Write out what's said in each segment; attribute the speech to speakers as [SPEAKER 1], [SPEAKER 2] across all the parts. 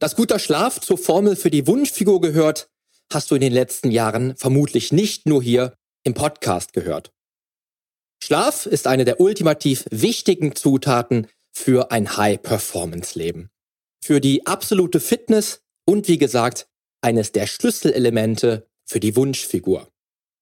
[SPEAKER 1] Dass guter Schlaf zur Formel für die Wunschfigur gehört, hast du in den letzten Jahren vermutlich nicht nur hier im Podcast gehört. Schlaf ist eine der ultimativ wichtigen Zutaten für ein High-Performance-Leben. Für die absolute Fitness und wie gesagt, eines der Schlüsselelemente für die Wunschfigur.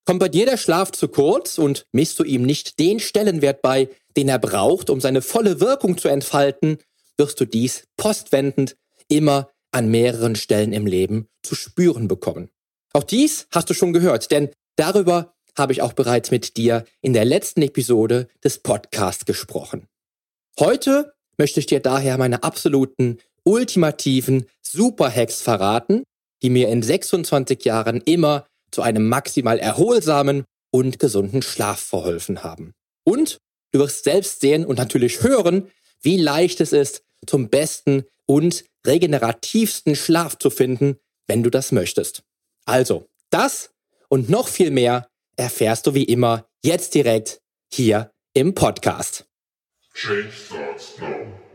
[SPEAKER 1] Kommt bei dir der Schlaf zu kurz und misst du ihm nicht den Stellenwert bei, den er braucht, um seine volle Wirkung zu entfalten, wirst du dies postwendend immer an mehreren Stellen im Leben zu spüren bekommen. Auch dies hast du schon gehört, denn darüber habe ich auch bereits mit dir in der letzten Episode des Podcasts gesprochen. Heute möchte ich dir daher meine absoluten, ultimativen Superhacks verraten, die mir in 26 Jahren immer zu einem maximal erholsamen und gesunden Schlaf verholfen haben. Und du wirst selbst sehen und natürlich hören, wie leicht es ist, zum besten und regenerativsten Schlaf zu finden, wenn du das möchtest. Also, das und noch viel mehr erfährst du wie immer jetzt direkt hier im Podcast. Change starts now.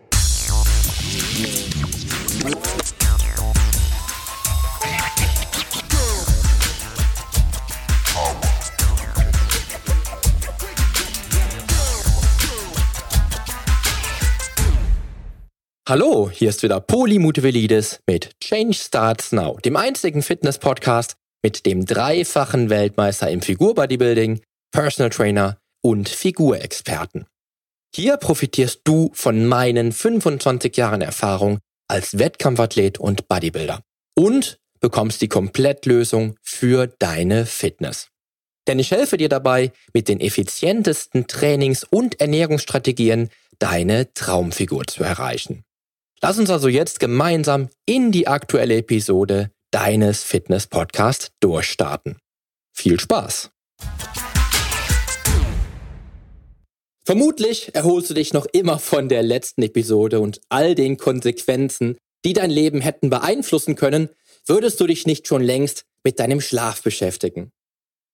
[SPEAKER 1] Hallo, hier ist wieder Poli Mutevelidis mit Change Starts Now, dem einzigen Fitness-Podcast mit dem dreifachen Weltmeister im Figurbodybuilding, Personal Trainer und Figurexperten. Hier profitierst du von meinen 25 Jahren Erfahrung als Wettkampfathlet und Bodybuilder und bekommst die Komplettlösung für deine Fitness. Denn ich helfe dir dabei, mit den effizientesten Trainings- und Ernährungsstrategien deine Traumfigur zu erreichen. Lass uns also jetzt gemeinsam in die aktuelle Episode deines Fitness-Podcasts durchstarten. Viel Spaß! Vermutlich erholst du dich noch immer von der letzten Episode und all den Konsequenzen, die dein Leben hätten beeinflussen können, würdest du dich nicht schon längst mit deinem Schlaf beschäftigen.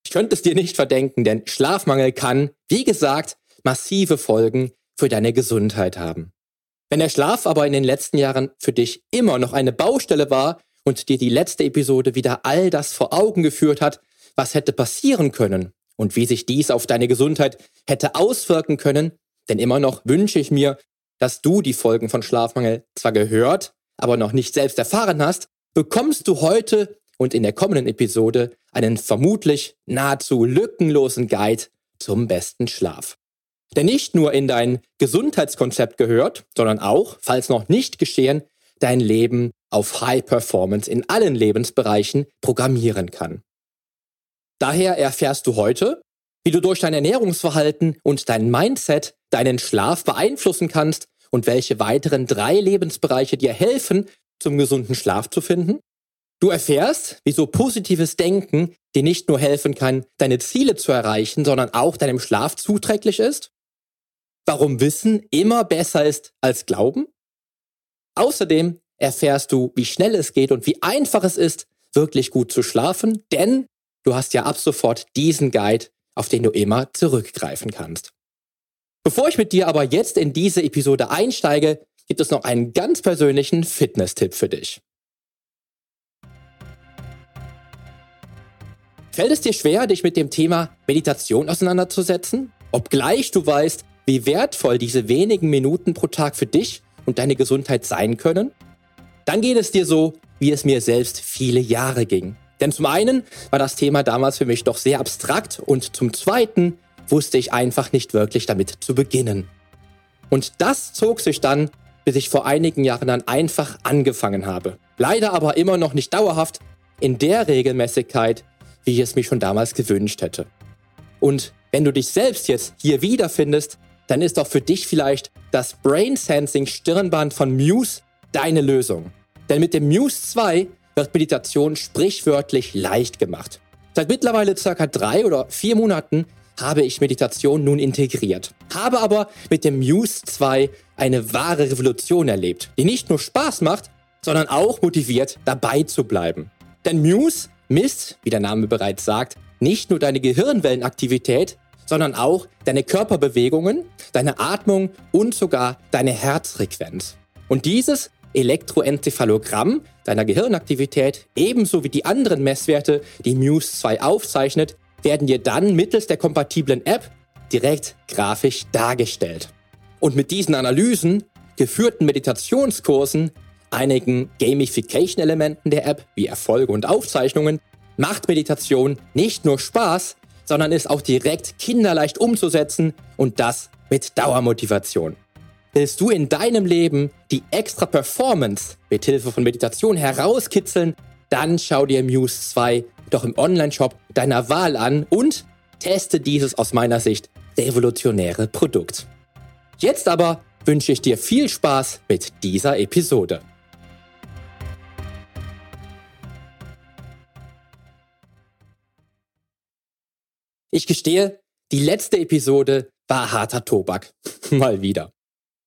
[SPEAKER 1] Ich könnte es dir nicht verdenken, denn Schlafmangel kann, wie gesagt, massive Folgen für deine Gesundheit haben. Wenn der Schlaf aber in den letzten Jahren für dich immer noch eine Baustelle war und dir die letzte Episode wieder all das vor Augen geführt hat, was hätte passieren können und wie sich dies auf deine Gesundheit hätte auswirken können, denn immer noch wünsche ich mir, dass du die Folgen von Schlafmangel zwar gehört, aber noch nicht selbst erfahren hast, bekommst du heute und in der kommenden Episode einen vermutlich nahezu lückenlosen Guide zum besten Schlaf der nicht nur in dein Gesundheitskonzept gehört, sondern auch, falls noch nicht geschehen, dein Leben auf High Performance in allen Lebensbereichen programmieren kann. Daher erfährst du heute, wie du durch dein Ernährungsverhalten und dein Mindset deinen Schlaf beeinflussen kannst und welche weiteren drei Lebensbereiche dir helfen, zum gesunden Schlaf zu finden. Du erfährst, wieso positives Denken dir nicht nur helfen kann, deine Ziele zu erreichen, sondern auch deinem Schlaf zuträglich ist warum Wissen immer besser ist als Glauben? Außerdem erfährst du, wie schnell es geht und wie einfach es ist, wirklich gut zu schlafen, denn du hast ja ab sofort diesen Guide, auf den du immer zurückgreifen kannst. Bevor ich mit dir aber jetzt in diese Episode einsteige, gibt es noch einen ganz persönlichen Fitness-Tipp für dich. Fällt es dir schwer, dich mit dem Thema Meditation auseinanderzusetzen? Obgleich du weißt, wie wertvoll diese wenigen Minuten pro Tag für dich und deine Gesundheit sein können? Dann geht es dir so, wie es mir selbst viele Jahre ging. Denn zum einen war das Thema damals für mich doch sehr abstrakt und zum zweiten wusste ich einfach nicht wirklich damit zu beginnen. Und das zog sich dann, bis ich vor einigen Jahren dann einfach angefangen habe. Leider aber immer noch nicht dauerhaft in der Regelmäßigkeit, wie ich es mir schon damals gewünscht hätte. Und wenn du dich selbst jetzt hier wiederfindest, dann ist doch für dich vielleicht das Brain Sensing Stirnband von Muse deine Lösung. Denn mit dem Muse 2 wird Meditation sprichwörtlich leicht gemacht. Seit mittlerweile circa drei oder vier Monaten habe ich Meditation nun integriert. Habe aber mit dem Muse 2 eine wahre Revolution erlebt, die nicht nur Spaß macht, sondern auch motiviert, dabei zu bleiben. Denn Muse misst, wie der Name bereits sagt, nicht nur deine Gehirnwellenaktivität, sondern auch deine Körperbewegungen, deine Atmung und sogar deine Herzfrequenz. Und dieses Elektroenzephalogramm deiner Gehirnaktivität ebenso wie die anderen Messwerte, die Muse 2 aufzeichnet, werden dir dann mittels der kompatiblen App direkt grafisch dargestellt. Und mit diesen Analysen, geführten Meditationskursen, einigen Gamification-Elementen der App wie Erfolge und Aufzeichnungen, macht Meditation nicht nur Spaß, sondern ist auch direkt kinderleicht umzusetzen und das mit Dauermotivation. Willst du in deinem Leben die extra Performance mit Hilfe von Meditation herauskitzeln, dann schau dir Muse 2 doch im Online-Shop deiner Wahl an und teste dieses aus meiner Sicht revolutionäre Produkt. Jetzt aber wünsche ich dir viel Spaß mit dieser Episode. Ich gestehe, die letzte Episode war harter Tobak. Mal wieder.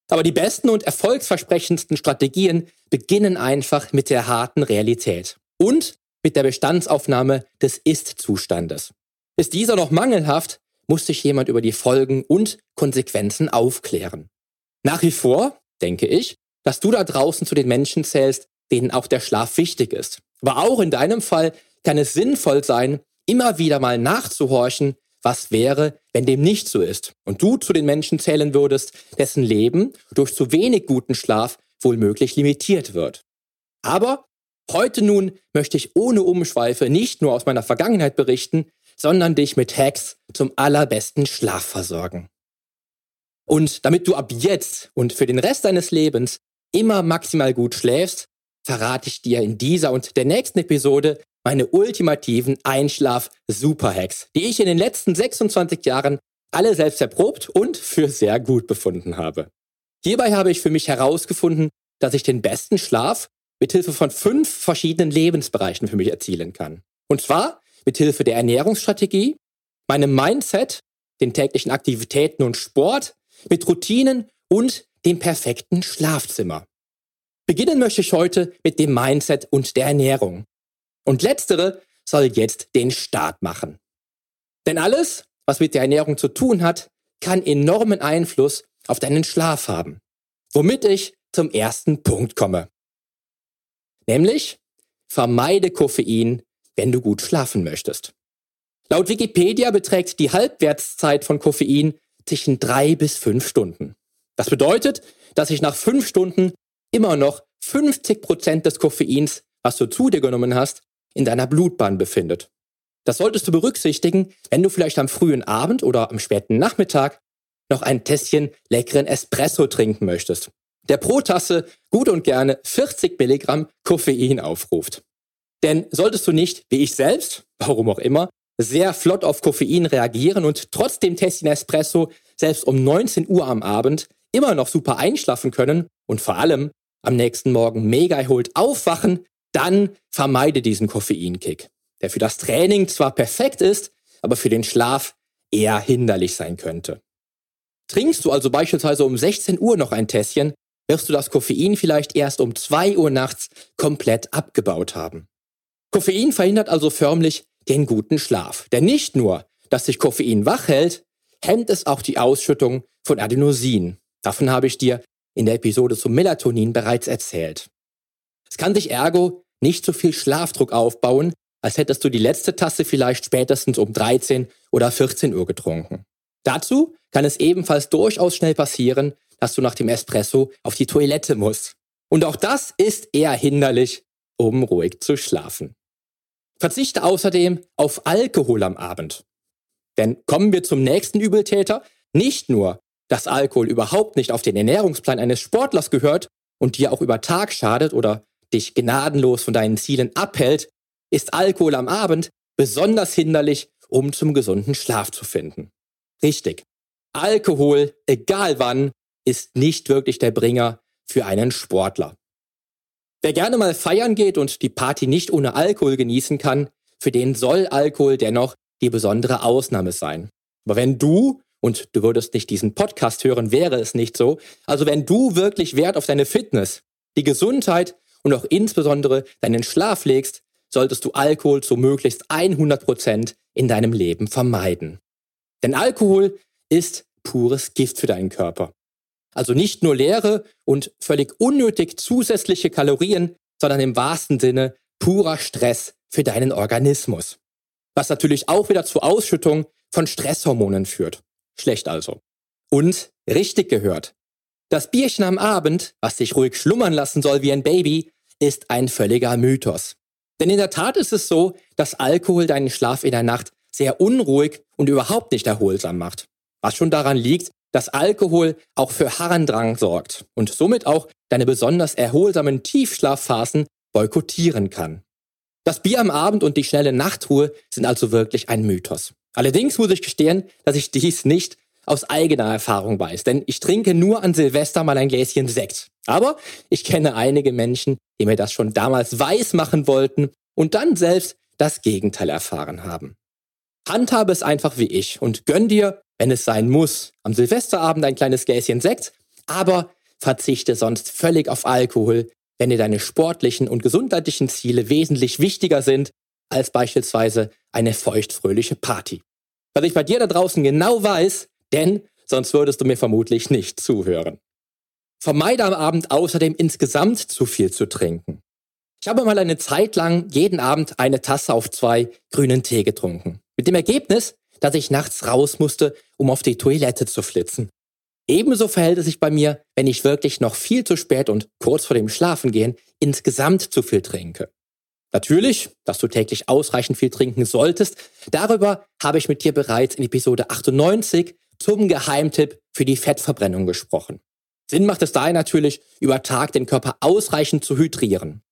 [SPEAKER 1] Aber die besten und erfolgsversprechendsten Strategien beginnen einfach mit der harten Realität und mit der Bestandsaufnahme des Ist-Zustandes. Ist dieser noch mangelhaft, muss sich jemand über die Folgen und Konsequenzen aufklären. Nach wie vor denke ich, dass du da draußen zu den Menschen zählst, denen auch der Schlaf wichtig ist. Aber auch in deinem Fall kann es sinnvoll sein, immer wieder mal nachzuhorchen, was wäre, wenn dem nicht so ist und du zu den Menschen zählen würdest, dessen Leben durch zu wenig guten Schlaf wohl möglich limitiert wird. Aber heute nun möchte ich ohne Umschweife nicht nur aus meiner Vergangenheit berichten, sondern dich mit Hacks zum allerbesten Schlaf versorgen. Und damit du ab jetzt und für den Rest deines Lebens immer maximal gut schläfst, verrate ich dir in dieser und der nächsten Episode meine ultimativen Einschlaf-Superhacks, die ich in den letzten 26 Jahren alle selbst erprobt und für sehr gut befunden habe. Hierbei habe ich für mich herausgefunden, dass ich den besten Schlaf mit Hilfe von fünf verschiedenen Lebensbereichen für mich erzielen kann. Und zwar mit Hilfe der Ernährungsstrategie, meinem Mindset, den täglichen Aktivitäten und Sport, mit Routinen und dem perfekten Schlafzimmer. Beginnen möchte ich heute mit dem Mindset und der Ernährung. Und letztere soll jetzt den Start machen. Denn alles, was mit der Ernährung zu tun hat, kann enormen Einfluss auf deinen Schlaf haben. Womit ich zum ersten Punkt komme. Nämlich, vermeide Koffein, wenn du gut schlafen möchtest. Laut Wikipedia beträgt die Halbwertszeit von Koffein zwischen drei bis fünf Stunden. Das bedeutet, dass sich nach fünf Stunden immer noch 50 Prozent des Koffeins, was du zu dir genommen hast, in deiner Blutbahn befindet. Das solltest du berücksichtigen, wenn du vielleicht am frühen Abend oder am späten Nachmittag noch ein Tässchen leckeren Espresso trinken möchtest, der pro Tasse gut und gerne 40 Milligramm Koffein aufruft. Denn solltest du nicht, wie ich selbst, warum auch immer, sehr flott auf Koffein reagieren und trotzdem Tässchen Espresso selbst um 19 Uhr am Abend immer noch super einschlafen können und vor allem am nächsten Morgen mega erholt aufwachen, dann vermeide diesen Koffeinkick, der für das Training zwar perfekt ist, aber für den Schlaf eher hinderlich sein könnte. Trinkst du also beispielsweise um 16 Uhr noch ein Tässchen, wirst du das Koffein vielleicht erst um 2 Uhr nachts komplett abgebaut haben. Koffein verhindert also förmlich den guten Schlaf. Denn nicht nur, dass sich Koffein wach hält, hemmt es auch die Ausschüttung von Adenosin. Davon habe ich dir in der Episode zum Melatonin bereits erzählt. Es kann sich ergo nicht so viel Schlafdruck aufbauen, als hättest du die letzte Tasse vielleicht spätestens um 13 oder 14 Uhr getrunken. Dazu kann es ebenfalls durchaus schnell passieren, dass du nach dem Espresso auf die Toilette musst. Und auch das ist eher hinderlich, um ruhig zu schlafen. Verzichte außerdem auf Alkohol am Abend. Denn kommen wir zum nächsten Übeltäter, nicht nur, dass Alkohol überhaupt nicht auf den Ernährungsplan eines Sportlers gehört und dir auch über Tag schadet oder dich gnadenlos von deinen Zielen abhält, ist Alkohol am Abend besonders hinderlich, um zum gesunden Schlaf zu finden. Richtig. Alkohol, egal wann, ist nicht wirklich der Bringer für einen Sportler. Wer gerne mal feiern geht und die Party nicht ohne Alkohol genießen kann, für den soll Alkohol dennoch die besondere Ausnahme sein. Aber wenn du, und du würdest nicht diesen Podcast hören, wäre es nicht so, also wenn du wirklich Wert auf deine Fitness, die Gesundheit und auch insbesondere deinen Schlaf legst, solltest du Alkohol zu möglichst 100 Prozent in deinem Leben vermeiden. Denn Alkohol ist pures Gift für deinen Körper. Also nicht nur leere und völlig unnötig zusätzliche Kalorien, sondern im wahrsten Sinne purer Stress für deinen Organismus. Was natürlich auch wieder zur Ausschüttung von Stresshormonen führt. Schlecht also. Und richtig gehört. Das Bierchen am Abend, was dich ruhig schlummern lassen soll wie ein Baby, ist ein völliger Mythos. Denn in der Tat ist es so, dass Alkohol deinen Schlaf in der Nacht sehr unruhig und überhaupt nicht erholsam macht. Was schon daran liegt, dass Alkohol auch für Harndrang sorgt und somit auch deine besonders erholsamen Tiefschlafphasen boykottieren kann. Das Bier am Abend und die schnelle Nachtruhe sind also wirklich ein Mythos. Allerdings muss ich gestehen, dass ich dies nicht aus eigener Erfahrung weiß, denn ich trinke nur an Silvester mal ein Gläschen Sekt. Aber ich kenne einige Menschen, die mir das schon damals weiß machen wollten und dann selbst das Gegenteil erfahren haben. Handhabe es einfach wie ich und gönn dir, wenn es sein muss, am Silvesterabend ein kleines Gläschen Sekt, aber verzichte sonst völlig auf Alkohol, wenn dir deine sportlichen und gesundheitlichen Ziele wesentlich wichtiger sind als beispielsweise eine feuchtfröhliche Party. Was ich bei dir da draußen genau weiß, denn sonst würdest du mir vermutlich nicht zuhören. Vermeide am Abend außerdem insgesamt zu viel zu trinken. Ich habe mal eine Zeit lang jeden Abend eine Tasse auf zwei grünen Tee getrunken. Mit dem Ergebnis, dass ich nachts raus musste, um auf die Toilette zu flitzen. Ebenso verhält es sich bei mir, wenn ich wirklich noch viel zu spät und kurz vor dem Schlafengehen insgesamt zu viel trinke. Natürlich, dass du täglich ausreichend viel trinken solltest, darüber habe ich mit dir bereits in Episode 98 zum Geheimtipp für die Fettverbrennung gesprochen. Sinn macht es daher natürlich, über Tag den Körper ausreichend zu hydrieren.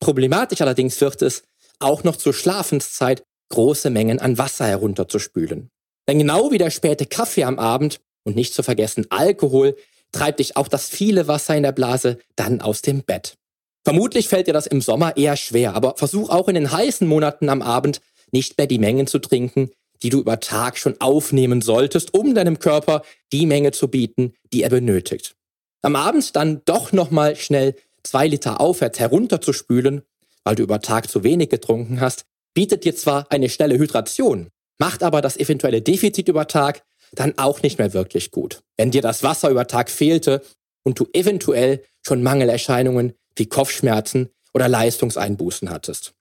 [SPEAKER 1] Problematisch allerdings wird es, auch noch zur Schlafenszeit große Mengen an Wasser herunterzuspülen. Denn genau wie der späte Kaffee am Abend und nicht zu vergessen Alkohol, treibt dich auch das viele Wasser in der Blase dann aus dem Bett. Vermutlich fällt dir das im Sommer eher schwer, aber versuch auch in den heißen Monaten am Abend nicht mehr die Mengen zu trinken, die du über Tag schon aufnehmen solltest, um deinem Körper die Menge zu bieten, die er benötigt. Am Abend dann doch nochmal schnell zwei Liter aufwärts herunterzuspülen, weil du über Tag zu wenig getrunken hast, bietet dir zwar eine schnelle Hydration, macht aber das eventuelle Defizit über Tag dann auch nicht mehr wirklich gut. Wenn dir das Wasser über Tag fehlte und du eventuell schon Mangelerscheinungen wie Kopfschmerzen oder Leistungseinbußen hattest.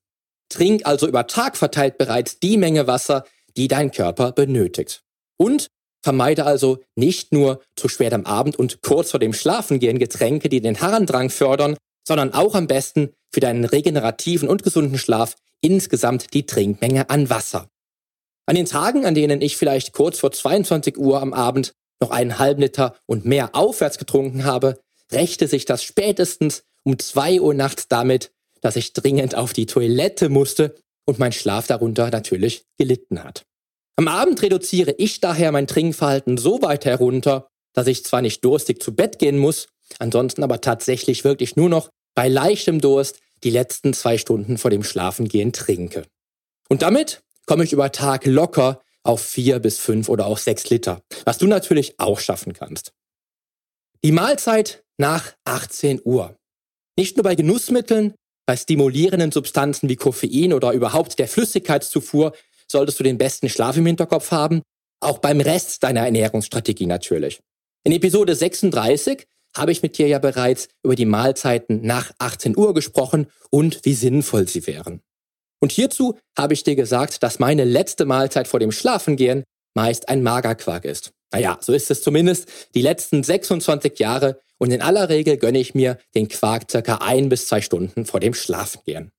[SPEAKER 1] Trink also über Tag verteilt bereits die Menge Wasser, die dein Körper benötigt. Und vermeide also nicht nur zu spät am Abend und kurz vor dem Schlafengehen Getränke, die den Harndrang fördern, sondern auch am besten für deinen regenerativen und gesunden Schlaf insgesamt die Trinkmenge an Wasser. An den Tagen, an denen ich vielleicht kurz vor 22 Uhr am Abend noch einen halben Liter und mehr aufwärts getrunken habe, rächte sich das spätestens um 2 Uhr nachts damit, dass ich dringend auf die Toilette musste und mein Schlaf darunter natürlich gelitten hat. Am Abend reduziere ich daher mein Trinkverhalten so weit herunter, dass ich zwar nicht durstig zu Bett gehen muss, ansonsten aber tatsächlich wirklich nur noch bei leichtem Durst die letzten zwei Stunden vor dem Schlafengehen trinke. Und damit komme ich über Tag locker auf vier bis fünf oder auch sechs Liter, was du natürlich auch schaffen kannst. Die Mahlzeit nach 18 Uhr. Nicht nur bei Genussmitteln, bei stimulierenden Substanzen wie Koffein oder überhaupt der Flüssigkeitszufuhr solltest du den besten Schlaf im Hinterkopf haben, auch beim Rest deiner Ernährungsstrategie natürlich. In Episode 36 habe ich mit dir ja bereits über die Mahlzeiten nach 18 Uhr gesprochen und wie sinnvoll sie wären. Und hierzu habe ich dir gesagt, dass meine letzte Mahlzeit vor dem Schlafengehen meist ein Magerquark ist. Naja, so ist es zumindest die letzten 26 Jahre und in aller Regel gönne ich mir den Quark circa ein bis zwei Stunden vor dem Schlafengehen.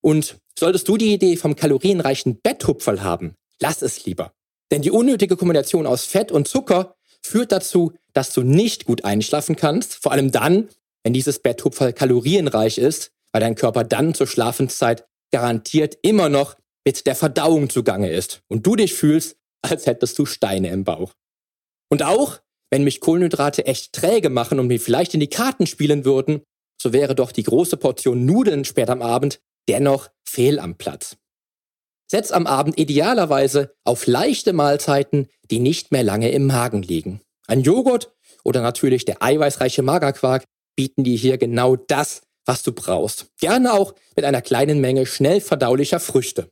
[SPEAKER 1] Und solltest du die Idee vom kalorienreichen Betthupferl haben, lass es lieber. Denn die unnötige Kombination aus Fett und Zucker führt dazu, dass du nicht gut einschlafen kannst, vor allem dann, wenn dieses Betthupferl kalorienreich ist, weil dein Körper dann zur Schlafenszeit garantiert immer noch mit der Verdauung zugange ist und du dich fühlst, als hättest du Steine im Bauch. Und auch, wenn mich Kohlenhydrate echt träge machen und mir vielleicht in die Karten spielen würden, so wäre doch die große Portion Nudeln spät am Abend dennoch fehl am Platz. Setz am Abend idealerweise auf leichte Mahlzeiten, die nicht mehr lange im Magen liegen. Ein Joghurt oder natürlich der eiweißreiche Magerquark bieten dir hier genau das, was du brauchst. Gerne auch mit einer kleinen Menge schnell verdaulicher Früchte.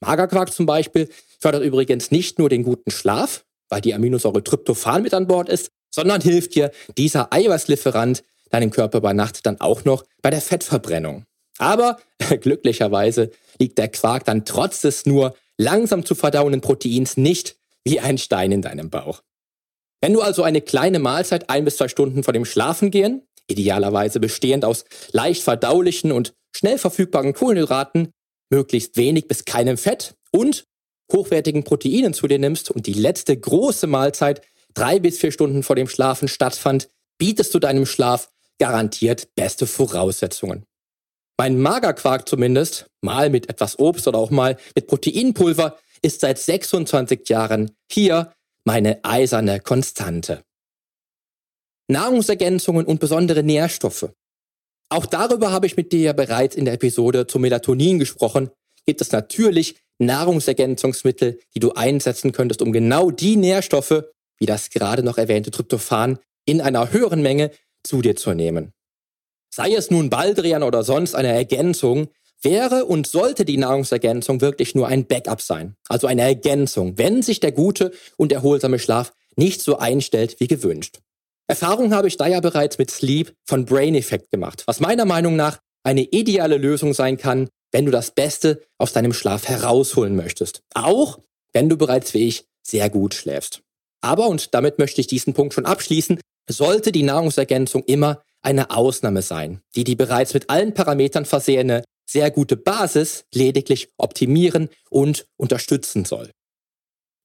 [SPEAKER 1] Magerquark zum Beispiel fördert übrigens nicht nur den guten Schlaf, weil die Aminosäure Tryptophan mit an Bord ist, sondern hilft dir dieser Eiweißlieferant deinem Körper bei Nacht dann auch noch bei der Fettverbrennung. Aber glücklicherweise liegt der Quark dann trotz des nur langsam zu verdauenden Proteins nicht wie ein Stein in deinem Bauch. Wenn du also eine kleine Mahlzeit ein bis zwei Stunden vor dem Schlafengehen, idealerweise bestehend aus leicht verdaulichen und schnell verfügbaren Kohlenhydraten, möglichst wenig bis keinem Fett und hochwertigen Proteinen zu dir nimmst und die letzte große Mahlzeit drei bis vier Stunden vor dem Schlafen stattfand, bietest du deinem Schlaf garantiert beste Voraussetzungen. Mein Magerquark zumindest, mal mit etwas Obst oder auch mal mit Proteinpulver, ist seit 26 Jahren hier meine eiserne Konstante. Nahrungsergänzungen und besondere Nährstoffe. Auch darüber habe ich mit dir ja bereits in der Episode zu Melatonin gesprochen. Gibt es natürlich Nahrungsergänzungsmittel, die du einsetzen könntest, um genau die Nährstoffe, wie das gerade noch erwähnte Tryptophan, in einer höheren Menge zu dir zu nehmen. Sei es nun Baldrian oder sonst eine Ergänzung, wäre und sollte die Nahrungsergänzung wirklich nur ein Backup sein, also eine Ergänzung, wenn sich der gute und erholsame Schlaf nicht so einstellt wie gewünscht. Erfahrung habe ich da ja bereits mit Sleep von Brain Effect gemacht, was meiner Meinung nach eine ideale Lösung sein kann, wenn du das Beste aus deinem Schlaf herausholen möchtest. Auch wenn du bereits wie ich sehr gut schläfst. Aber, und damit möchte ich diesen Punkt schon abschließen, sollte die Nahrungsergänzung immer eine Ausnahme sein, die die bereits mit allen Parametern versehene sehr gute Basis lediglich optimieren und unterstützen soll.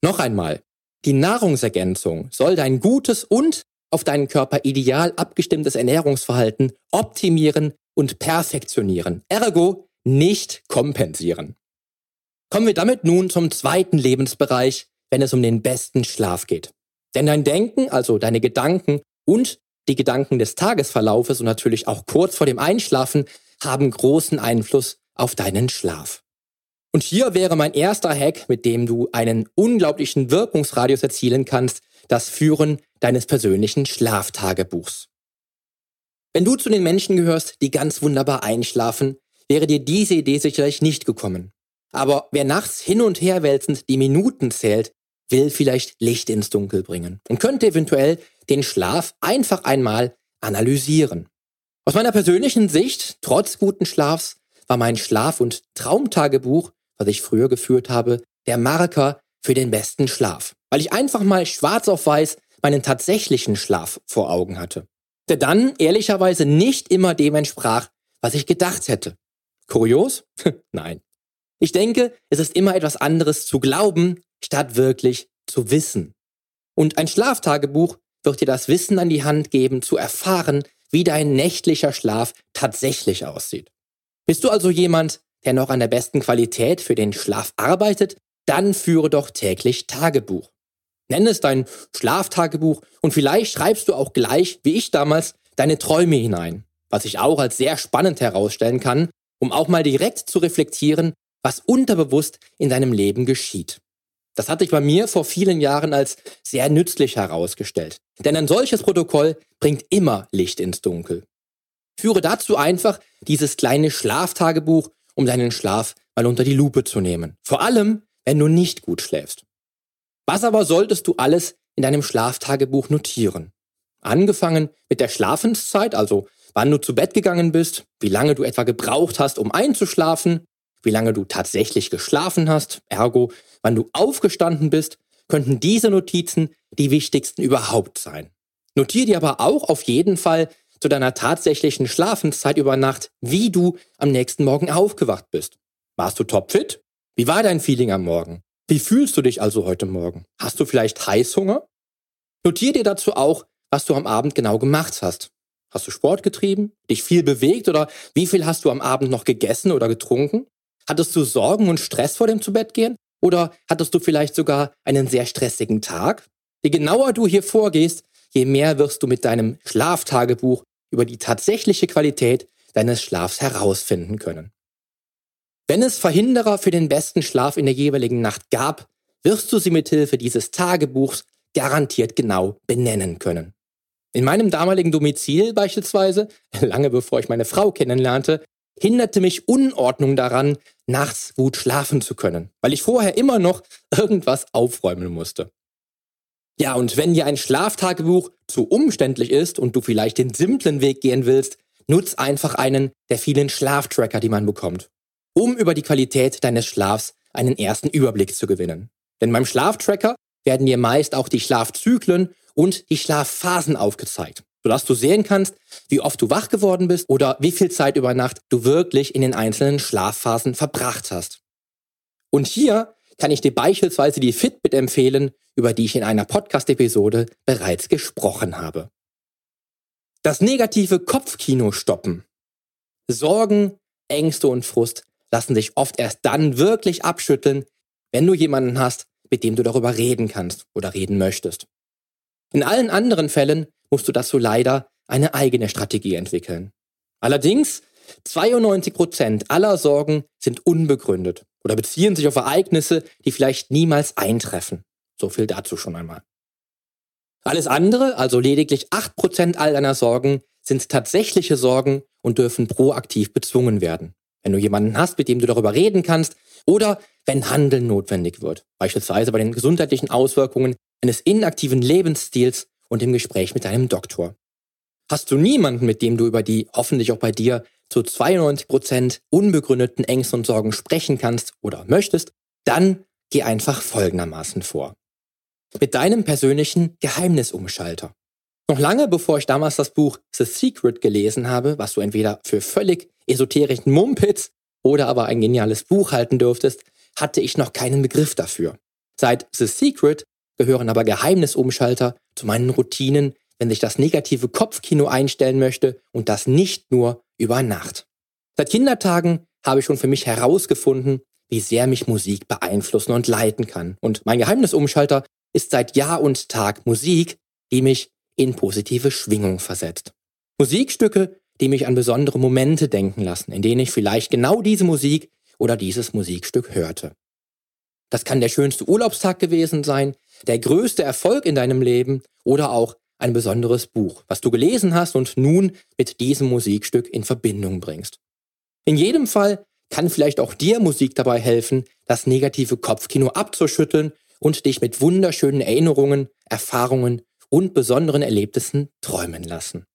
[SPEAKER 1] Noch einmal, die Nahrungsergänzung soll dein gutes und auf deinen Körper ideal abgestimmtes Ernährungsverhalten optimieren und perfektionieren, ergo nicht kompensieren. Kommen wir damit nun zum zweiten Lebensbereich, wenn es um den besten Schlaf geht. Denn dein Denken, also deine Gedanken und die Gedanken des Tagesverlaufes und natürlich auch kurz vor dem Einschlafen haben großen Einfluss auf deinen Schlaf. Und hier wäre mein erster Hack, mit dem du einen unglaublichen Wirkungsradius erzielen kannst, das Führen deines persönlichen Schlaftagebuchs. Wenn du zu den Menschen gehörst, die ganz wunderbar einschlafen, wäre dir diese Idee sicherlich nicht gekommen. Aber wer nachts hin und her wälzend die Minuten zählt, will vielleicht Licht ins Dunkel bringen und könnte eventuell den Schlaf einfach einmal analysieren. Aus meiner persönlichen Sicht, trotz guten Schlafs, war mein Schlaf- und Traumtagebuch, was ich früher geführt habe, der Marker für den besten Schlaf, weil ich einfach mal schwarz auf weiß meinen tatsächlichen Schlaf vor Augen hatte, der dann ehrlicherweise nicht immer dem entsprach, was ich gedacht hätte. Kurios? Nein. Ich denke, es ist immer etwas anderes zu glauben, statt wirklich zu wissen. Und ein Schlaftagebuch wird dir das Wissen an die Hand geben, zu erfahren, wie dein nächtlicher Schlaf tatsächlich aussieht. Bist du also jemand, der noch an der besten Qualität für den Schlaf arbeitet, dann führe doch täglich Tagebuch. Nenne es dein Schlaftagebuch und vielleicht schreibst du auch gleich, wie ich damals, deine Träume hinein, was ich auch als sehr spannend herausstellen kann, um auch mal direkt zu reflektieren, was unterbewusst in deinem Leben geschieht. Das hat sich bei mir vor vielen Jahren als sehr nützlich herausgestellt. Denn ein solches Protokoll bringt immer Licht ins Dunkel. Führe dazu einfach dieses kleine Schlaftagebuch, um deinen Schlaf mal unter die Lupe zu nehmen. Vor allem, wenn du nicht gut schläfst. Was aber solltest du alles in deinem Schlaftagebuch notieren? Angefangen mit der Schlafenszeit, also wann du zu Bett gegangen bist, wie lange du etwa gebraucht hast, um einzuschlafen, wie lange du tatsächlich geschlafen hast, ergo, wann du aufgestanden bist, könnten diese Notizen die wichtigsten überhaupt sein. Notier dir aber auch auf jeden Fall zu deiner tatsächlichen Schlafenszeit über Nacht, wie du am nächsten Morgen aufgewacht bist. Warst du topfit? Wie war dein Feeling am Morgen? Wie fühlst du dich also heute Morgen? Hast du vielleicht Heißhunger? Notier dir dazu auch, was du am Abend genau gemacht hast. Hast du Sport getrieben, dich viel bewegt oder wie viel hast du am Abend noch gegessen oder getrunken? Hattest du Sorgen und Stress vor dem Zubettgehen? Oder hattest du vielleicht sogar einen sehr stressigen Tag? Je genauer du hier vorgehst, je mehr wirst du mit deinem Schlaftagebuch über die tatsächliche Qualität deines Schlafs herausfinden können. Wenn es Verhinderer für den besten Schlaf in der jeweiligen Nacht gab, wirst du sie mithilfe dieses Tagebuchs garantiert genau benennen können. In meinem damaligen Domizil beispielsweise, lange bevor ich meine Frau kennenlernte, hinderte mich Unordnung daran, nachts gut schlafen zu können, weil ich vorher immer noch irgendwas aufräumen musste. Ja, und wenn dir ein Schlaftagebuch zu umständlich ist und du vielleicht den simplen Weg gehen willst, nutz einfach einen der vielen Schlaftracker, die man bekommt, um über die Qualität deines Schlafs einen ersten Überblick zu gewinnen. Denn beim Schlaftracker werden dir meist auch die Schlafzyklen und die Schlafphasen aufgezeigt, sodass du sehen kannst, wie oft du wach geworden bist oder wie viel Zeit über Nacht du wirklich in den einzelnen Schlafphasen verbracht hast. Und hier kann ich dir beispielsweise die Fitbit empfehlen, über die ich in einer Podcast-Episode bereits gesprochen habe. Das negative Kopfkino stoppen. Sorgen, Ängste und Frust lassen sich oft erst dann wirklich abschütteln, wenn du jemanden hast, mit dem du darüber reden kannst oder reden möchtest. In allen anderen Fällen musst du dazu leider eine eigene Strategie entwickeln. Allerdings, 92 Prozent aller Sorgen sind unbegründet oder beziehen sich auf Ereignisse, die vielleicht niemals eintreffen. So viel dazu schon einmal. Alles andere, also lediglich 8% all deiner Sorgen, sind tatsächliche Sorgen und dürfen proaktiv bezwungen werden. Wenn du jemanden hast, mit dem du darüber reden kannst oder wenn Handeln notwendig wird, beispielsweise bei den gesundheitlichen Auswirkungen eines inaktiven Lebensstils und im Gespräch mit deinem Doktor. Hast du niemanden, mit dem du über die hoffentlich auch bei dir zu 92 Prozent unbegründeten Ängsten und Sorgen sprechen kannst oder möchtest, dann geh einfach folgendermaßen vor. Mit deinem persönlichen Geheimnisumschalter. Noch lange bevor ich damals das Buch The Secret gelesen habe, was du entweder für völlig esoterischen Mumpitz oder aber ein geniales Buch halten dürftest, hatte ich noch keinen Begriff dafür. Seit The Secret gehören aber Geheimnisumschalter zu meinen Routinen, wenn sich das negative Kopfkino einstellen möchte und das nicht nur über Nacht. Seit Kindertagen habe ich schon für mich herausgefunden, wie sehr mich Musik beeinflussen und leiten kann. Und mein Geheimnisumschalter ist seit Jahr und Tag Musik, die mich in positive Schwingung versetzt. Musikstücke, die mich an besondere Momente denken lassen, in denen ich vielleicht genau diese Musik oder dieses Musikstück hörte. Das kann der schönste Urlaubstag gewesen sein, der größte Erfolg in deinem Leben oder auch ein besonderes Buch, was du gelesen hast und nun mit diesem Musikstück in Verbindung bringst. In jedem Fall kann vielleicht auch dir Musik dabei helfen, das negative Kopfkino abzuschütteln und dich mit wunderschönen Erinnerungen, Erfahrungen und besonderen Erlebnissen träumen lassen.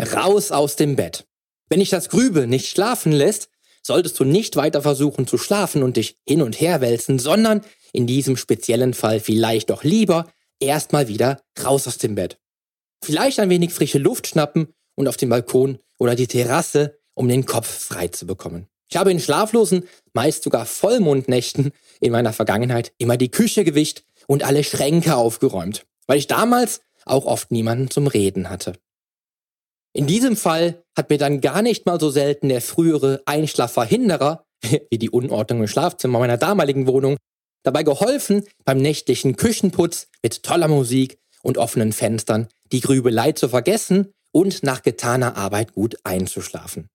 [SPEAKER 1] Raus aus dem Bett. Wenn dich das Grübeln nicht schlafen lässt, solltest du nicht weiter versuchen zu schlafen und dich hin und her wälzen, sondern in diesem speziellen Fall vielleicht doch lieber erstmal wieder raus aus dem Bett. Vielleicht ein wenig frische Luft schnappen und auf den Balkon oder die Terrasse, um den Kopf frei zu bekommen. Ich habe in schlaflosen, meist sogar Vollmondnächten in meiner Vergangenheit immer die Küche gewischt und alle Schränke aufgeräumt, weil ich damals auch oft niemanden zum Reden hatte. In diesem Fall hat mir dann gar nicht mal so selten der frühere Einschlafverhinderer, wie die Unordnung im Schlafzimmer meiner damaligen Wohnung, dabei geholfen, beim nächtlichen Küchenputz mit toller Musik und offenen Fenstern die Grübelei zu vergessen und nach getaner Arbeit gut einzuschlafen.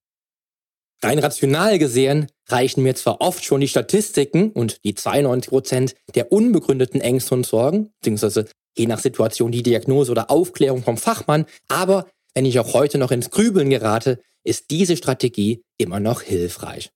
[SPEAKER 1] Rein rational gesehen reichen mir zwar oft schon die Statistiken und die 92 Prozent der unbegründeten Ängste und Sorgen, beziehungsweise je nach Situation die Diagnose oder Aufklärung vom Fachmann, aber wenn ich auch heute noch ins Grübeln gerate, ist diese Strategie immer noch hilfreich.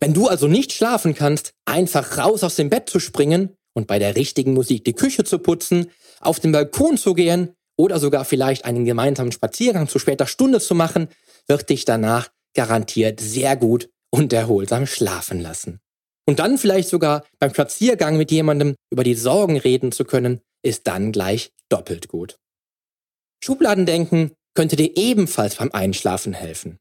[SPEAKER 1] Wenn du also nicht schlafen kannst, einfach raus aus dem Bett zu springen und bei der richtigen Musik die Küche zu putzen, auf den Balkon zu gehen oder sogar vielleicht einen gemeinsamen Spaziergang zu später Stunde zu machen, wird dich danach garantiert sehr gut und erholsam schlafen lassen. Und dann vielleicht sogar beim Spaziergang mit jemandem über die Sorgen reden zu können, ist dann gleich doppelt gut. Schubladendenken könnte dir ebenfalls beim Einschlafen helfen.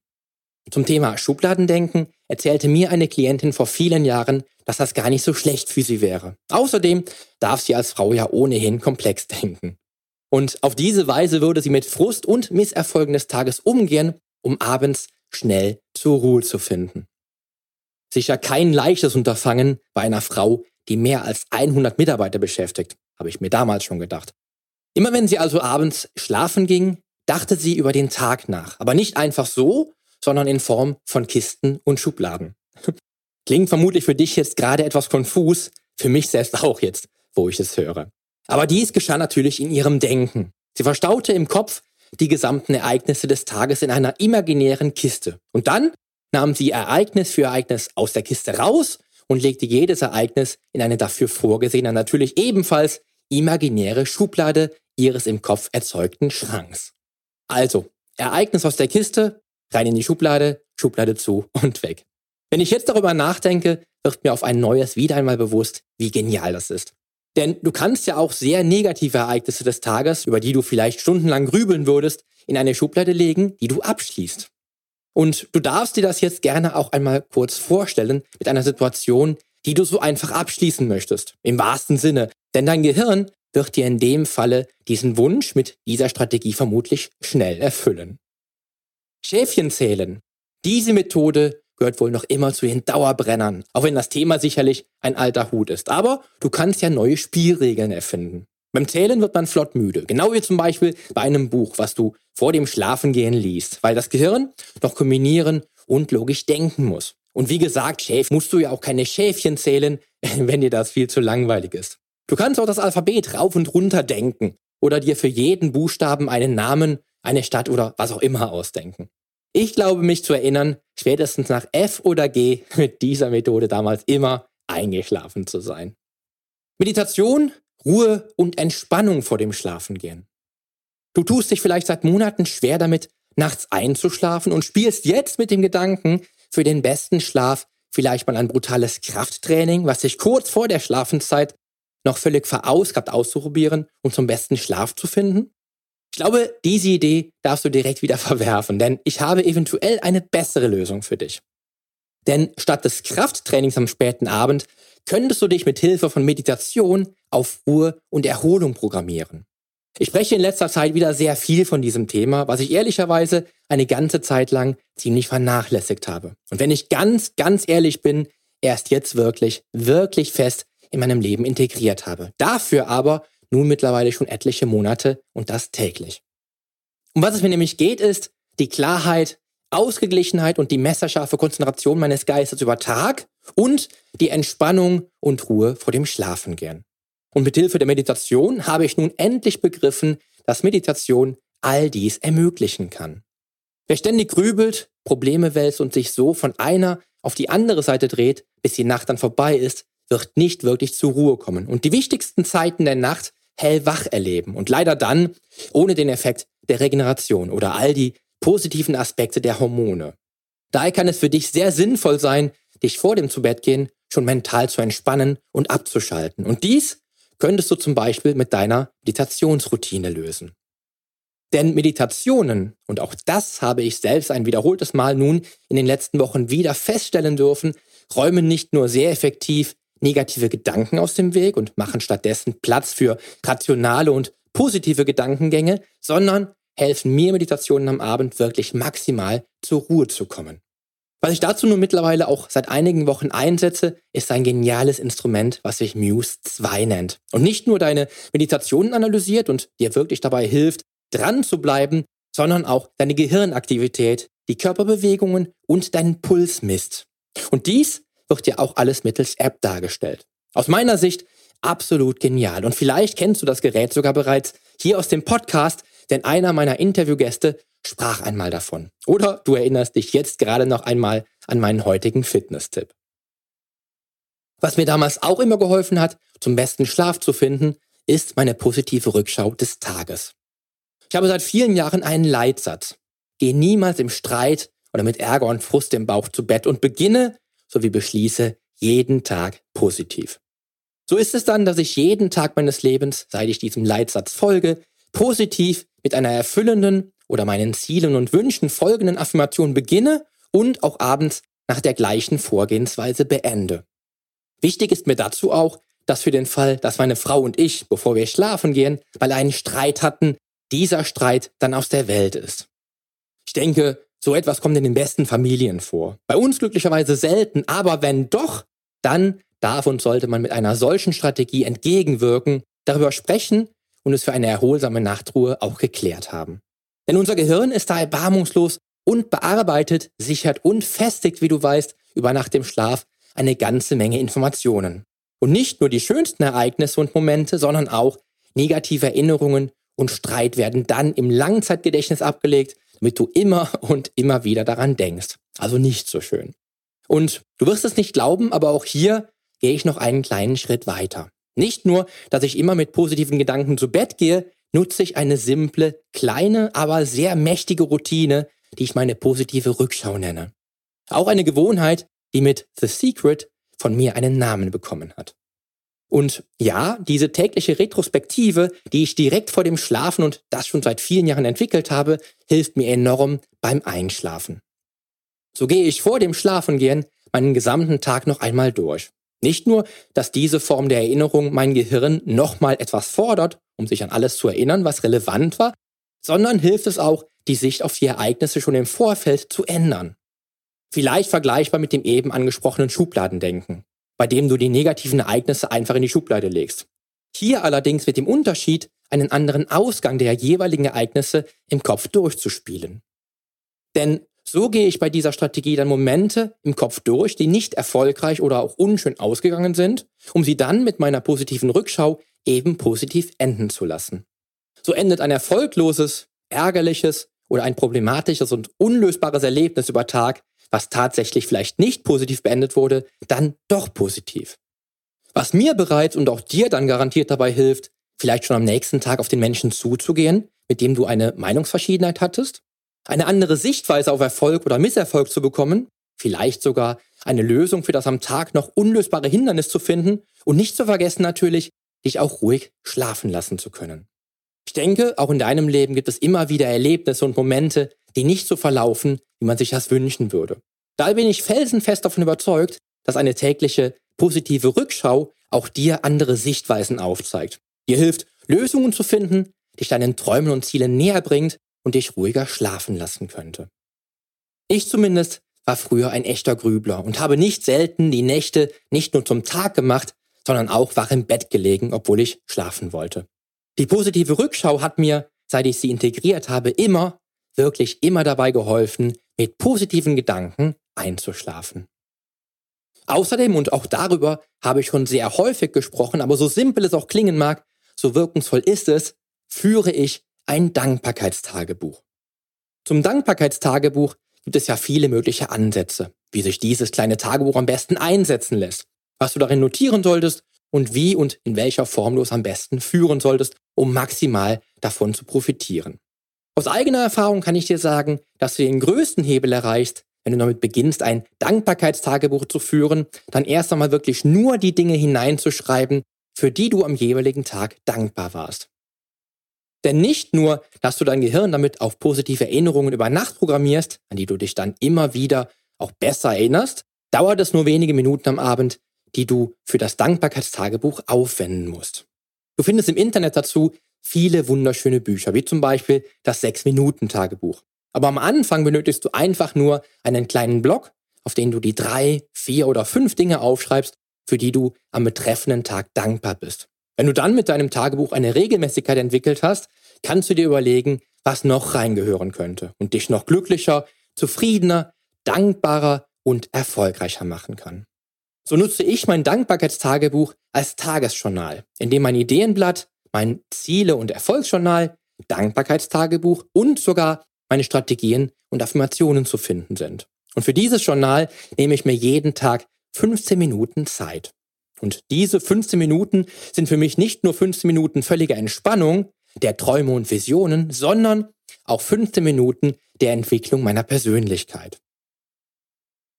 [SPEAKER 1] Zum Thema Schubladendenken erzählte mir eine Klientin vor vielen Jahren, dass das gar nicht so schlecht für sie wäre. Außerdem darf sie als Frau ja ohnehin komplex denken. Und auf diese Weise würde sie mit Frust und Misserfolgen des Tages umgehen, um abends schnell zur Ruhe zu finden. Sicher kein leichtes Unterfangen bei einer Frau, die mehr als 100 Mitarbeiter beschäftigt, habe ich mir damals schon gedacht. Immer wenn sie also abends schlafen ging, dachte sie über den Tag nach, aber nicht einfach so, sondern in Form von Kisten und Schubladen. Klingt vermutlich für dich jetzt gerade etwas konfus, für mich selbst auch jetzt, wo ich es höre. Aber dies geschah natürlich in ihrem Denken. Sie verstaute im Kopf die gesamten Ereignisse des Tages in einer imaginären Kiste. Und dann nahm sie Ereignis für Ereignis aus der Kiste raus und legte jedes Ereignis in eine dafür vorgesehene, natürlich ebenfalls imaginäre Schublade ihres im Kopf erzeugten Schranks. Also, Ereignis aus der Kiste, rein in die Schublade, Schublade zu und weg. Wenn ich jetzt darüber nachdenke, wird mir auf ein neues wieder einmal bewusst, wie genial das ist. Denn du kannst ja auch sehr negative Ereignisse des Tages, über die du vielleicht stundenlang grübeln würdest, in eine Schublade legen, die du abschließt. Und du darfst dir das jetzt gerne auch einmal kurz vorstellen mit einer Situation, die du so einfach abschließen möchtest. Im wahrsten Sinne. Denn dein Gehirn wird dir in dem Falle diesen Wunsch mit dieser Strategie vermutlich schnell erfüllen. Schäfchen zählen. Diese Methode gehört wohl noch immer zu den Dauerbrennern, auch wenn das Thema sicherlich ein alter Hut ist. Aber du kannst ja neue Spielregeln erfinden. Beim Zählen wird man flott müde, genau wie zum Beispiel bei einem Buch, was du vor dem Schlafengehen liest, weil das Gehirn noch kombinieren und logisch denken muss. Und wie gesagt, Schäf, musst du ja auch keine Schäfchen zählen, wenn dir das viel zu langweilig ist. Du kannst auch das Alphabet rauf und runter denken oder dir für jeden Buchstaben einen Namen, eine Stadt oder was auch immer ausdenken. Ich glaube mich zu erinnern, spätestens nach F oder G mit dieser Methode damals immer eingeschlafen zu sein. Meditation, Ruhe und Entspannung vor dem Schlafengehen. Du tust dich vielleicht seit Monaten schwer damit, nachts einzuschlafen und spielst jetzt mit dem Gedanken, für den besten Schlaf vielleicht mal ein brutales Krafttraining, was sich kurz vor der Schlafenszeit noch völlig verausgabt auszuprobieren und zum besten Schlaf zu finden? Ich glaube, diese Idee darfst du direkt wieder verwerfen, denn ich habe eventuell eine bessere Lösung für dich. Denn statt des Krafttrainings am späten Abend könntest du dich mit Hilfe von Meditation auf Ruhe und Erholung programmieren. Ich spreche in letzter Zeit wieder sehr viel von diesem Thema, was ich ehrlicherweise eine ganze Zeit lang ziemlich vernachlässigt habe. Und wenn ich ganz, ganz ehrlich bin, erst jetzt wirklich, wirklich fest in meinem Leben integriert habe. Dafür aber nun mittlerweile schon etliche Monate und das täglich. Um was es mir nämlich geht, ist die Klarheit, Ausgeglichenheit und die messerscharfe Konzentration meines Geistes über Tag und die Entspannung und Ruhe vor dem Schlafengehen. Und mit Hilfe der Meditation habe ich nun endlich begriffen, dass Meditation all dies ermöglichen kann. Wer ständig grübelt, Probleme wälzt und sich so von einer auf die andere Seite dreht, bis die Nacht dann vorbei ist, wird nicht wirklich zur Ruhe kommen und die wichtigsten Zeiten der Nacht hellwach erleben und leider dann ohne den Effekt der Regeneration oder all die positiven Aspekte der Hormone. Daher kann es für dich sehr sinnvoll sein, dich vor dem Zubettgehen schon mental zu entspannen und abzuschalten. Und dies könntest du zum Beispiel mit deiner Meditationsroutine lösen. Denn Meditationen, und auch das habe ich selbst ein wiederholtes Mal nun in den letzten Wochen wieder feststellen dürfen, räumen nicht nur sehr effektiv negative Gedanken aus dem Weg und machen stattdessen Platz für rationale und positive Gedankengänge, sondern helfen mir Meditationen am Abend wirklich maximal zur Ruhe zu kommen. Was ich dazu nun mittlerweile auch seit einigen Wochen einsetze, ist ein geniales Instrument, was sich Muse 2 nennt. Und nicht nur deine Meditationen analysiert und dir wirklich dabei hilft, dran zu bleiben, sondern auch deine Gehirnaktivität, die Körperbewegungen und deinen Puls misst. Und dies wird ja auch alles mittels App dargestellt. Aus meiner Sicht absolut genial. Und vielleicht kennst du das Gerät sogar bereits hier aus dem Podcast, denn einer meiner Interviewgäste sprach einmal davon. Oder du erinnerst dich jetzt gerade noch einmal an meinen heutigen Fitness-Tipp. Was mir damals auch immer geholfen hat, zum besten Schlaf zu finden, ist meine positive Rückschau des Tages. Ich habe seit vielen Jahren einen Leitsatz. Geh niemals im Streit oder mit Ärger und Frust im Bauch zu Bett und beginne sowie beschließe jeden Tag positiv. So ist es dann, dass ich jeden Tag meines Lebens, seit ich diesem Leitsatz folge, positiv mit einer erfüllenden oder meinen Zielen und Wünschen folgenden Affirmation beginne und auch abends nach der gleichen Vorgehensweise beende. Wichtig ist mir dazu auch, dass für den Fall, dass meine Frau und ich, bevor wir schlafen gehen, mal einen Streit hatten, dieser Streit dann aus der Welt ist. Ich denke, so etwas kommt in den besten Familien vor. Bei uns glücklicherweise selten, aber wenn doch, dann darf und sollte man mit einer solchen Strategie entgegenwirken, darüber sprechen und es für eine erholsame Nachtruhe auch geklärt haben. Denn unser Gehirn ist da erbarmungslos und bearbeitet, sichert und festigt, wie du weißt, über Nacht im Schlaf eine ganze Menge Informationen. Und nicht nur die schönsten Ereignisse und Momente, sondern auch negative Erinnerungen und Streit werden dann im Langzeitgedächtnis abgelegt damit du immer und immer wieder daran denkst. Also nicht so schön. Und du wirst es nicht glauben, aber auch hier gehe ich noch einen kleinen Schritt weiter. Nicht nur, dass ich immer mit positiven Gedanken zu Bett gehe, nutze ich eine simple, kleine, aber sehr mächtige Routine, die ich meine positive Rückschau nenne. Auch eine Gewohnheit, die mit The Secret von mir einen Namen bekommen hat. Und ja, diese tägliche Retrospektive, die ich direkt vor dem Schlafen und das schon seit vielen Jahren entwickelt habe, hilft mir enorm beim Einschlafen. So gehe ich vor dem Schlafengehen meinen gesamten Tag noch einmal durch. Nicht nur, dass diese Form der Erinnerung mein Gehirn nochmal etwas fordert, um sich an alles zu erinnern, was relevant war, sondern hilft es auch, die Sicht auf die Ereignisse schon im Vorfeld zu ändern. Vielleicht vergleichbar mit dem eben angesprochenen Schubladendenken, bei dem du die negativen Ereignisse einfach in die Schublade legst. Hier allerdings mit dem Unterschied, einen anderen Ausgang der jeweiligen Ereignisse im Kopf durchzuspielen. Denn so gehe ich bei dieser Strategie dann Momente im Kopf durch, die nicht erfolgreich oder auch unschön ausgegangen sind, um sie dann mit meiner positiven Rückschau eben positiv enden zu lassen. So endet ein erfolgloses, ärgerliches oder ein problematisches und unlösbares Erlebnis über Tag, was tatsächlich vielleicht nicht positiv beendet wurde, dann doch positiv. Was mir bereits und auch dir dann garantiert dabei hilft, vielleicht schon am nächsten Tag auf den Menschen zuzugehen, mit dem du eine Meinungsverschiedenheit hattest, eine andere Sichtweise auf Erfolg oder Misserfolg zu bekommen, vielleicht sogar eine Lösung für das am Tag noch unlösbare Hindernis zu finden und nicht zu vergessen natürlich, dich auch ruhig schlafen lassen zu können. Ich denke, auch in deinem Leben gibt es immer wieder Erlebnisse und Momente, die nicht so verlaufen, wie man sich das wünschen würde. Da bin ich felsenfest davon überzeugt, dass eine tägliche positive Rückschau auch dir andere Sichtweisen aufzeigt. Dir hilft, Lösungen zu finden, dich deinen Träumen und Zielen näher bringt und dich ruhiger schlafen lassen könnte. Ich zumindest war früher ein echter Grübler und habe nicht selten die Nächte nicht nur zum Tag gemacht, sondern auch wach im Bett gelegen, obwohl ich schlafen wollte. Die positive Rückschau hat mir, seit ich sie integriert habe, immer, wirklich immer dabei geholfen, mit positiven Gedanken einzuschlafen. Außerdem, und auch darüber habe ich schon sehr häufig gesprochen, aber so simpel es auch klingen mag, so wirkungsvoll ist es, führe ich ein Dankbarkeitstagebuch. Zum Dankbarkeitstagebuch gibt es ja viele mögliche Ansätze, wie sich dieses kleine Tagebuch am besten einsetzen lässt, was du darin notieren solltest und wie und in welcher Form du es am besten führen solltest, um maximal davon zu profitieren. Aus eigener Erfahrung kann ich dir sagen, dass du den größten Hebel erreichst, wenn du damit beginnst, ein Dankbarkeitstagebuch zu führen, dann erst einmal wirklich nur die Dinge hineinzuschreiben, für die du am jeweiligen Tag dankbar warst. Denn nicht nur, dass du dein Gehirn damit auf positive Erinnerungen über Nacht programmierst, an die du dich dann immer wieder auch besser erinnerst, dauert es nur wenige Minuten am Abend, die du für das Dankbarkeitstagebuch aufwenden musst. Du findest im Internet dazu viele wunderschöne Bücher, wie zum Beispiel das 6-Minuten-Tagebuch. Aber am Anfang benötigst du einfach nur einen kleinen Block, auf den du die drei, vier oder fünf Dinge aufschreibst, für die du am betreffenden Tag dankbar bist. Wenn du dann mit deinem Tagebuch eine Regelmäßigkeit entwickelt hast, kannst du dir überlegen, was noch reingehören könnte und dich noch glücklicher, zufriedener, dankbarer und erfolgreicher machen kann. So nutze ich mein Dankbarkeitstagebuch als Tagesjournal, in dem mein Ideenblatt, mein Ziele- und Erfolgsjournal, Dankbarkeitstagebuch und sogar meine Strategien und Affirmationen zu finden sind. Und für dieses Journal nehme ich mir jeden Tag 15 Minuten Zeit. Und diese 15 Minuten sind für mich nicht nur 15 Minuten völliger Entspannung, der Träume und Visionen, sondern auch 15 Minuten der Entwicklung meiner Persönlichkeit.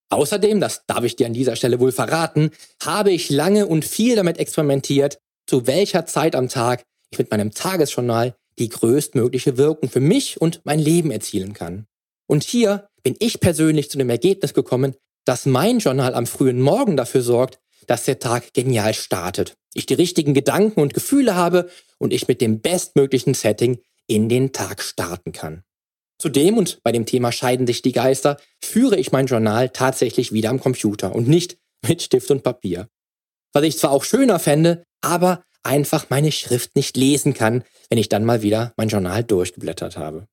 [SPEAKER 1] Außerdem, das darf ich dir an dieser Stelle wohl verraten, habe ich lange und viel damit experimentiert, zu welcher Zeit am Tag ich mit meinem Tagesjournal die größtmögliche Wirkung für mich und mein Leben erzielen kann. Und hier bin ich persönlich zu dem Ergebnis gekommen, dass mein Journal am frühen Morgen dafür sorgt, dass der Tag genial startet. Ich die richtigen Gedanken und Gefühle habe und ich mit dem bestmöglichen Setting in den Tag starten kann. Zudem und bei dem Thema scheiden sich die Geister, führe ich mein Journal tatsächlich wieder am Computer und nicht mit Stift und Papier. Was ich zwar auch schöner fände, aber einfach meine Schrift nicht lesen kann, wenn ich dann mal wieder mein Journal durchgeblättert habe.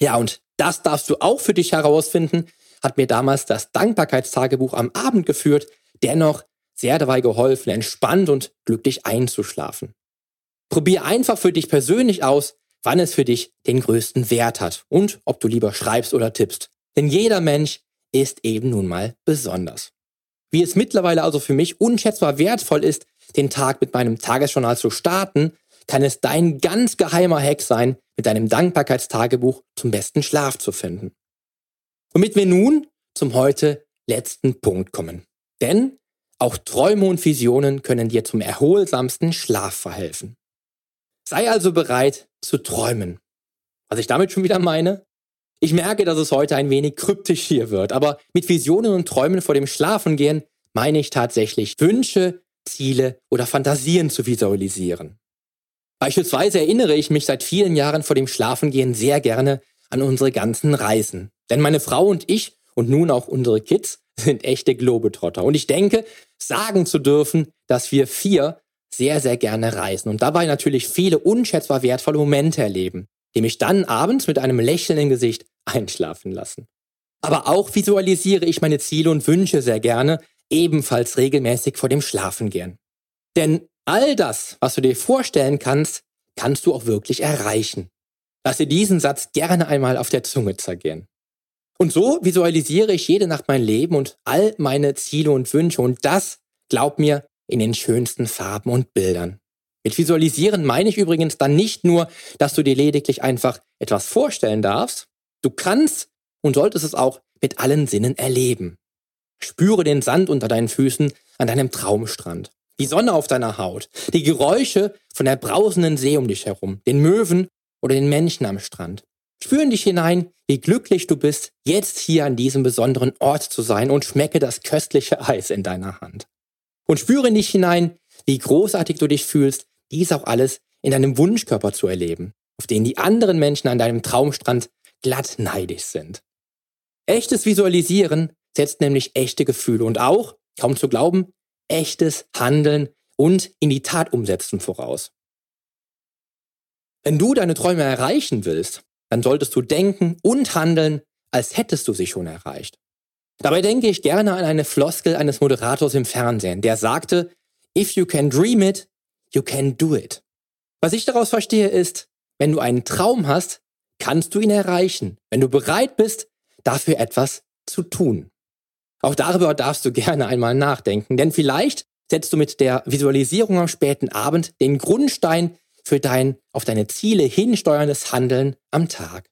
[SPEAKER 1] Ja, und das darfst du auch für dich herausfinden, hat mir damals das Dankbarkeitstagebuch am Abend geführt, dennoch sehr dabei geholfen, entspannt und glücklich einzuschlafen. Probier einfach für dich persönlich aus, wann es für dich den größten Wert hat und ob du lieber schreibst oder tippst. Denn jeder Mensch ist eben nun mal besonders. Wie es mittlerweile also für mich unschätzbar wertvoll ist, den Tag mit meinem Tagesjournal zu starten, kann es dein ganz geheimer Hack sein, mit deinem Dankbarkeitstagebuch zum besten Schlaf zu finden. Womit wir nun zum heute letzten Punkt kommen. Denn auch Träume und Visionen können dir zum erholsamsten Schlaf verhelfen. Sei also bereit zu träumen. Was ich damit schon wieder meine? Ich merke, dass es heute ein wenig kryptisch hier wird, aber mit Visionen und Träumen vor dem Schlafengehen meine ich tatsächlich Wünsche, Ziele oder Fantasien zu visualisieren. Beispielsweise erinnere ich mich seit vielen Jahren vor dem Schlafengehen sehr gerne an unsere ganzen Reisen. Denn meine Frau und ich und nun auch unsere Kids sind echte Globetrotter. Und ich denke, sagen zu dürfen, dass wir vier sehr, sehr gerne reisen und dabei natürlich viele unschätzbar wertvolle Momente erleben, die mich dann abends mit einem lächelnden Gesicht einschlafen lassen. Aber auch visualisiere ich meine Ziele und Wünsche sehr gerne, ebenfalls regelmäßig vor dem Schlafengehen. Denn all das, was du dir vorstellen kannst, kannst du auch wirklich erreichen. Lass dir diesen Satz gerne einmal auf der Zunge zergehen. Und so visualisiere ich jede Nacht mein Leben und all meine Ziele und Wünsche und das, glaub mir, in den schönsten Farben und Bildern. Mit Visualisieren meine ich übrigens dann nicht nur, dass du dir lediglich einfach etwas vorstellen darfst, du kannst und solltest es auch mit allen Sinnen erleben. Spüre den Sand unter deinen Füßen an deinem Traumstrand, die Sonne auf deiner Haut, die Geräusche von der brausenden See um dich herum, den Möwen oder den Menschen am Strand. Spür in dich hinein, wie glücklich du bist, jetzt hier an diesem besonderen Ort zu sein und schmecke das köstliche Eis in deiner Hand. Und spüre in dich hinein, wie großartig du dich fühlst, dies auch alles in deinem Wunschkörper zu erleben, auf den die anderen Menschen an deinem Traumstrand glatt neidisch sind. Echtes Visualisieren setzt nämlich echte Gefühle und auch, kaum zu glauben, echtes Handeln und in die Tat umsetzen voraus. Wenn du deine Träume erreichen willst, dann solltest du denken und handeln, als hättest du sie schon erreicht. Dabei denke ich gerne an eine Floskel eines Moderators im Fernsehen, der sagte, If you can dream it, you can do it. Was ich daraus verstehe ist, wenn du einen Traum hast, kannst du ihn erreichen, wenn du bereit bist, dafür etwas zu tun. Auch darüber darfst du gerne einmal nachdenken, denn vielleicht setzt du mit der Visualisierung am späten Abend den Grundstein für dein auf deine Ziele hinsteuerndes Handeln am Tag.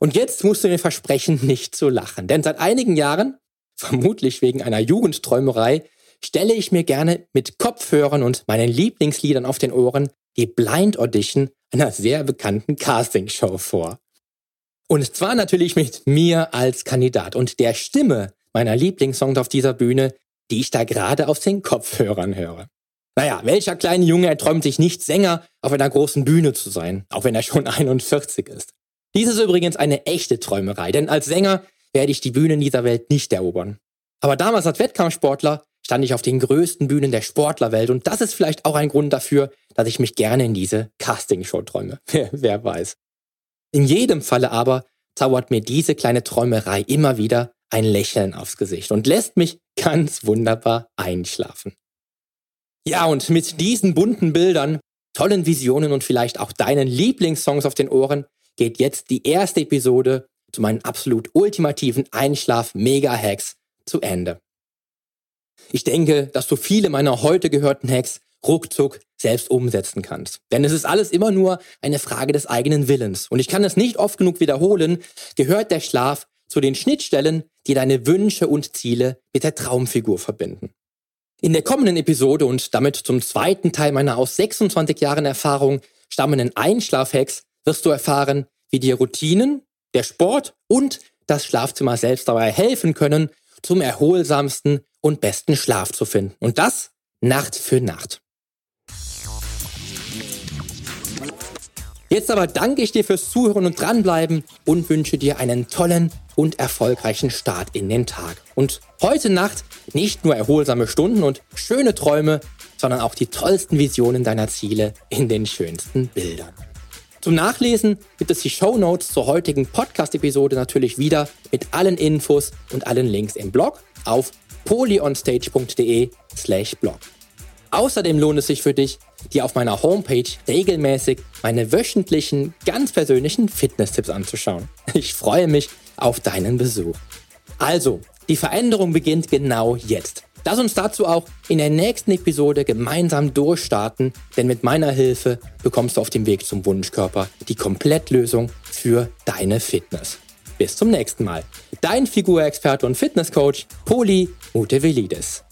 [SPEAKER 1] Und jetzt musst du mir versprechen, nicht zu lachen, denn seit einigen Jahren, vermutlich wegen einer Jugendträumerei, stelle ich mir gerne mit Kopfhörern und meinen Lieblingsliedern auf den Ohren die Blind Audition einer sehr bekannten Castingshow vor. Und zwar natürlich mit mir als Kandidat und der Stimme meiner Lieblingssongs auf dieser Bühne, die ich da gerade auf den Kopfhörern höre. Naja, welcher kleine Junge erträumt sich nicht Sänger auf einer großen Bühne zu sein, auch wenn er schon 41 ist. Dies ist übrigens eine echte Träumerei, denn als Sänger werde ich die Bühnen dieser Welt nicht erobern. Aber damals als Wettkampfsportler stand ich auf den größten Bühnen der Sportlerwelt und das ist vielleicht auch ein Grund dafür, dass ich mich gerne in diese Castingshow träume. Wer, weiß. In jedem Falle aber zaubert mir diese kleine Träumerei immer wieder ein Lächeln aufs Gesicht und lässt mich ganz wunderbar einschlafen. Ja, und mit diesen bunten Bildern, tollen Visionen und vielleicht auch deinen Lieblingssongs auf den Ohren geht jetzt die erste Episode zu meinen absolut ultimativen Einschlaf-Mega-Hacks zu Ende. Ich denke, dass du viele meiner heute gehörten Hacks ruckzuck selbst umsetzen kannst. Denn es ist alles immer nur eine Frage des eigenen Willens. Und ich kann es nicht oft genug wiederholen, gehört der Schlaf zu den Schnittstellen, die deine Wünsche und Ziele mit der Traumfigur verbinden. In der kommenden Episode und damit zum zweiten Teil meiner aus 26 Jahren Erfahrung stammenden Einschlafhacks wirst du erfahren, wie dir Routinen, der Sport und das Schlafzimmer selbst dabei helfen können, zum erholsamsten und besten Schlaf zu finden. Und das Nacht für Nacht. Jetzt aber danke ich dir fürs Zuhören und dranbleiben und wünsche dir einen tollen und erfolgreichen Start in den Tag. Und heute Nacht nicht nur erholsame Stunden und schöne Träume, sondern auch die tollsten Visionen deiner Ziele in den schönsten Bildern. Zum Nachlesen gibt es die Show Notes zur heutigen Podcast-Episode natürlich wieder mit allen Infos und allen Links im Blog auf polyonstage.de slash blog. Außerdem lohnt es sich für dich, dir auf meiner Homepage regelmäßig meine wöchentlichen, ganz persönlichen Fitness-Tipps anzuschauen. Ich freue mich auf deinen Besuch. Also, die Veränderung beginnt genau jetzt. Lass uns dazu auch in der nächsten Episode gemeinsam durchstarten, denn mit meiner Hilfe bekommst du auf dem Weg zum Wunschkörper die Komplettlösung für deine Fitness. Bis zum nächsten Mal. Dein Figurexperte und Fitnesscoach Poli Mutevelidis.